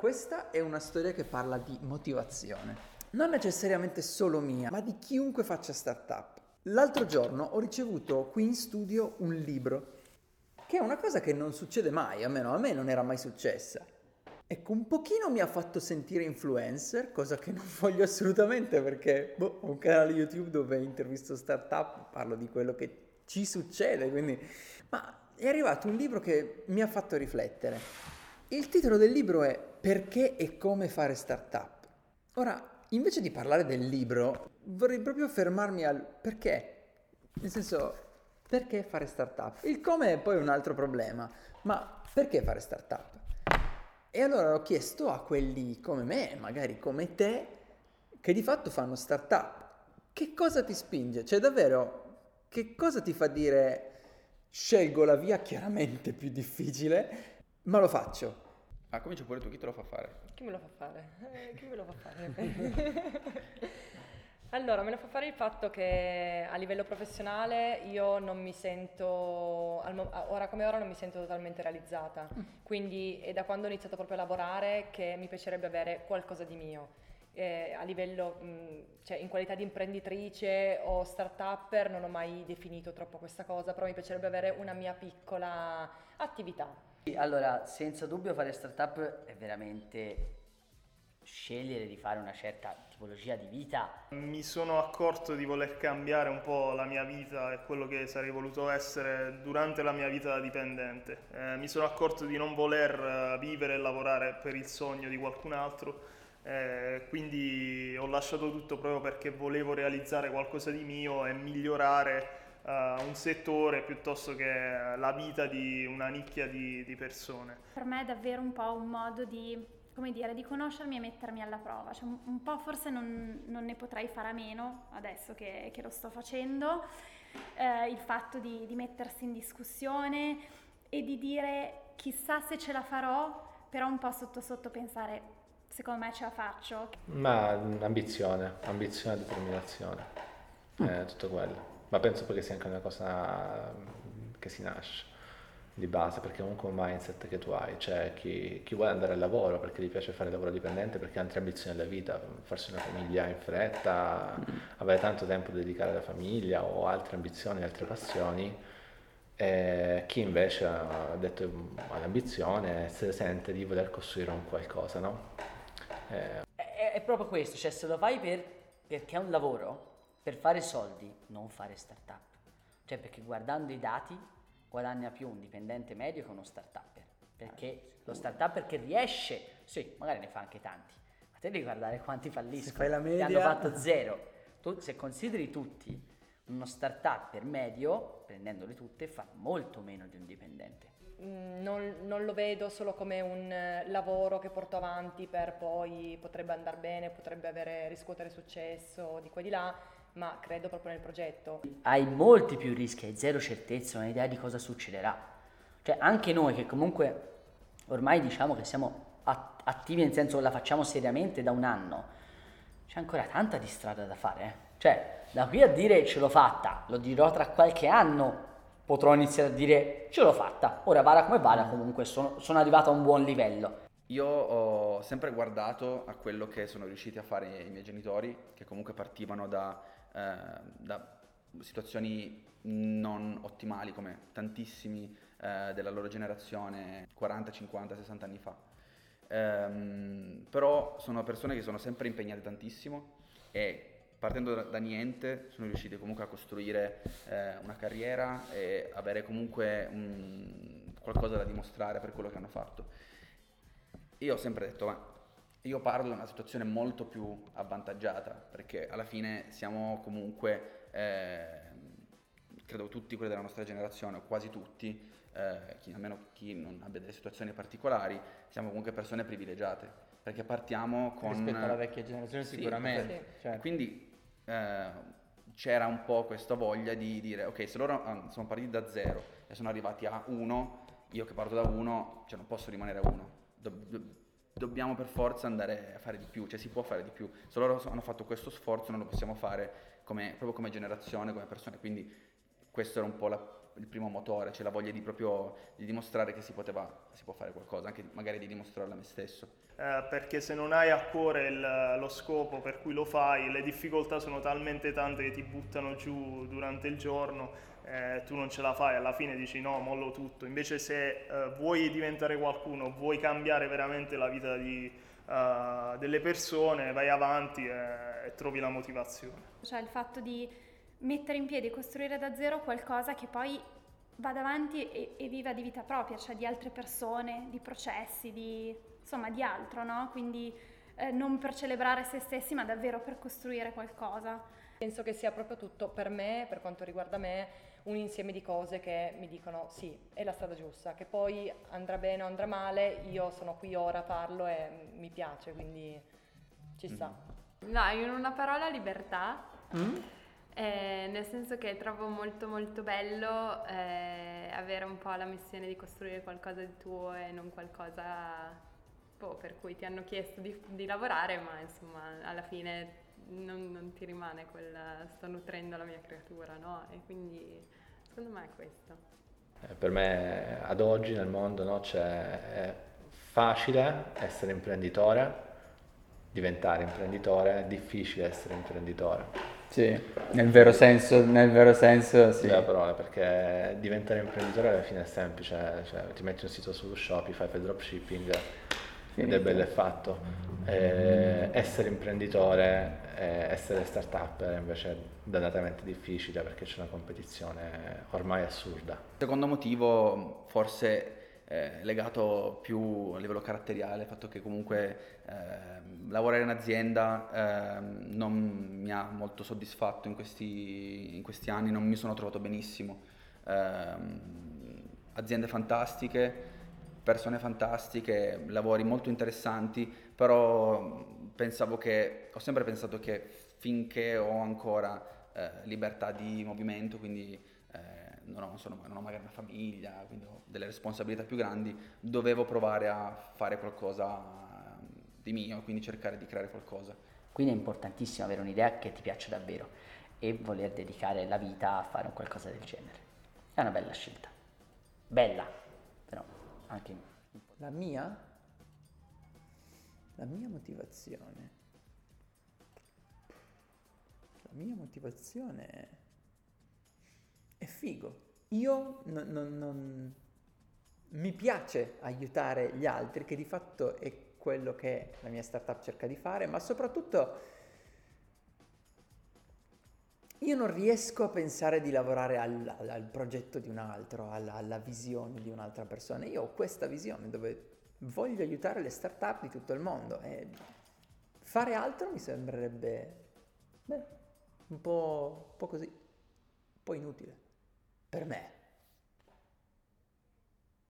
questa è una storia che parla di motivazione. Non necessariamente solo mia, ma di chiunque faccia startup. L'altro giorno ho ricevuto qui in studio un libro, che è una cosa che non succede mai, almeno a me non era mai successa. Ecco, un pochino mi ha fatto sentire influencer, cosa che non voglio assolutamente perché boh, ho un canale YouTube dove intervisto startup, parlo di quello che ci succede, quindi... Ma è arrivato un libro che mi ha fatto riflettere. Il titolo del libro è Perché e come fare startup. Ora, invece di parlare del libro, vorrei proprio fermarmi al perché. Nel senso, perché fare startup? Il come è poi un altro problema, ma perché fare startup? E allora ho chiesto a quelli come me, magari come te, che di fatto fanno startup, che cosa ti spinge? Cioè davvero, che cosa ti fa dire scelgo la via chiaramente più difficile, ma lo faccio. Ah, comincia pure tu, chi te lo fa fare? Chi me lo fa fare? Eh, chi me lo fa fare? allora, me lo fa fare il fatto che a livello professionale io non mi sento, ora come ora non mi sento totalmente realizzata, mm. quindi è da quando ho iniziato proprio a lavorare che mi piacerebbe avere qualcosa di mio eh, a livello, mh, cioè in qualità di imprenditrice o start-upper non ho mai definito troppo questa cosa, però mi piacerebbe avere una mia piccola attività. Allora, senza dubbio fare startup è veramente scegliere di fare una certa tipologia di vita. Mi sono accorto di voler cambiare un po' la mia vita e quello che sarei voluto essere durante la mia vita da dipendente. Eh, mi sono accorto di non voler vivere e lavorare per il sogno di qualcun altro eh, quindi ho lasciato tutto proprio perché volevo realizzare qualcosa di mio e migliorare uh, un settore piuttosto che la vita di una nicchia di, di, persone. Per me è davvero un po' un modo di, come dire, di conoscermi e mettermi alla prova, cioè, un, un, po' forse non, non, ne potrei fare a meno adesso che, che lo sto facendo, eh, il fatto di, di mettersi in discussione e di dire chissà se ce la farò, però un po' sotto sotto pensare secondo me ce la faccio. Ma ambizione, ambizione e determinazione, mm. è tutto quello. Ma penso che sia anche una cosa che si nasce di base, perché comunque un mindset che tu hai, cioè chi, chi, vuole andare al lavoro perché gli piace fare lavoro dipendente, perché ha altre ambizioni nella vita, farsi una famiglia in fretta, mm. avere tanto tempo da dedicare alla famiglia o altre ambizioni, altre passioni, e chi invece ha detto all'ambizione se sente di voler costruire un qualcosa, no? Eh. È, è, proprio questo, cioè se lo fai per, perché è un lavoro, per fare soldi, non fare startup. Cioè perché guardando i dati guadagna più un dipendente medio che uno startup. Perché ah, lo startup che riesce, sì, magari ne fa anche tanti, ma te devi guardare quanti falliscono. Se fai la media... Ti hanno fatto zero. Tu, se consideri tutti, uno startup per medio, prendendole tutte, fa molto meno di un dipendente. Mm, non, non, lo vedo solo come un eh, lavoro che porto avanti per poi potrebbe andare bene, potrebbe avere, riscuotere successo di qua e di là, ma credo proprio nel progetto. Hai molti più rischi, hai zero certezza, non hai idea di cosa succederà. Cioè anche noi che comunque ormai diciamo che siamo attivi nel senso che la facciamo seriamente da un anno, c'è ancora tanta di strada da fare. Eh? Cioè da qui a dire ce l'ho fatta, lo dirò tra qualche anno, potrò iniziare a dire ce l'ho fatta, ora vada come vada, comunque sono, sono arrivato a un buon livello. Io ho sempre guardato a quello che sono riusciti a fare i miei genitori, che comunque partivano da, da situazioni non ottimali come tantissimi eh, della loro generazione 40, 50, 60 anni fa. Ehm, però sono persone che sono sempre impegnate tantissimo e partendo da, da, niente sono riusciti comunque a costruire eh, una carriera e avere comunque un, qualcosa da dimostrare per quello che hanno fatto. Io ho sempre detto, ma io parlo di una situazione molto più avvantaggiata perché alla fine siamo comunque, eh, credo tutti quelli della nostra generazione, o quasi tutti, eh, chi, almeno chi non abbia delle situazioni particolari, siamo comunque persone privilegiate perché partiamo con... Rispetto alla vecchia generazione sì, sicuramente. Sì. Cioè. Quindi eh, c'era un po' questa voglia di dire ok se loro ah, sono partiti da zero e sono arrivati a uno io che parto da uno cioè non posso rimanere a uno do, do, dobbiamo per forza andare a fare di più cioè si può fare di più. Se loro hanno fatto questo sforzo noi lo possiamo fare come, proprio come generazione come persone. Quindi questo era un po' la, il primo motore, cioè la voglia di proprio di dimostrare che si, poteva, si può fare qualcosa, anche magari di dimostrarlo a me stesso. Eh, perché se non hai a cuore il, lo scopo per cui lo fai, le difficoltà sono talmente tante che ti buttano giù durante il giorno, eh, tu non ce la fai, alla fine dici no, mollo tutto. Invece se eh, vuoi diventare qualcuno, vuoi cambiare veramente la vita di, uh, delle persone, vai avanti e, e trovi la motivazione. Cioè il fatto di mettere in piedi e costruire da zero qualcosa che poi vada avanti e, e, viva di vita propria, cioè di altre persone, di processi, di, insomma di altro, no? Quindi eh, non per celebrare se stessi, ma davvero per costruire qualcosa. Penso che sia proprio tutto per me, per quanto riguarda me, un insieme di cose che mi dicono sì, è la strada giusta, che poi andrà bene o andrà male, io sono qui ora, parlo e mi piace, quindi ci sta. Mm. No, in una parola libertà. Mm? Eh, nel senso che trovo molto molto bello eh, avere un po' la missione di costruire qualcosa di tuo e non qualcosa boh, per cui ti hanno chiesto di, di, lavorare, ma insomma alla fine non, non, ti rimane quel sto nutrendo la mia creatura, no? E quindi secondo me è questo. Eh, per me ad oggi nel mondo no, è facile essere imprenditore, diventare imprenditore, è difficile essere imprenditore. Sì, nel vero senso, nel vero senso sì. La parola, perché diventare imprenditore alla fine è semplice, cioè ti metti un sito su Shopify, fai dropshipping ed è bello e fatto. Eh, essere imprenditore, eh, essere start-up invece è dannatamente difficile perché c'è una competizione ormai assurda. Secondo motivo forse eh, legato più a livello caratteriale, il fatto che comunque eh, lavorare in azienda eh, non mi ha molto soddisfatto in questi, in questi, anni, non mi sono trovato benissimo. Ehm, aziende fantastiche, persone fantastiche, lavori molto interessanti, però pensavo che, ho sempre pensato che finché ho ancora eh, libertà di movimento, quindi non ho, sono, non ho magari una famiglia, quindi ho delle responsabilità più grandi, dovevo provare a fare qualcosa di mio, quindi cercare di creare qualcosa. Quindi è importantissimo avere un'idea che ti piaccia davvero e voler dedicare la vita a fare un qualcosa del genere. È una bella scelta. Bella, però anche un po'. La mia? La mia motivazione. La mia motivazione è è figo. Io non, non, non... mi piace aiutare gli altri, che di fatto è quello che la mia startup cerca di fare, ma soprattutto io non riesco a pensare di lavorare al, al, al progetto di un altro, alla, alla, visione di un'altra persona. Io ho questa visione dove voglio aiutare le startup di tutto il mondo e fare altro mi sembrerebbe beh, un, po', un po' così, un po' inutile per me.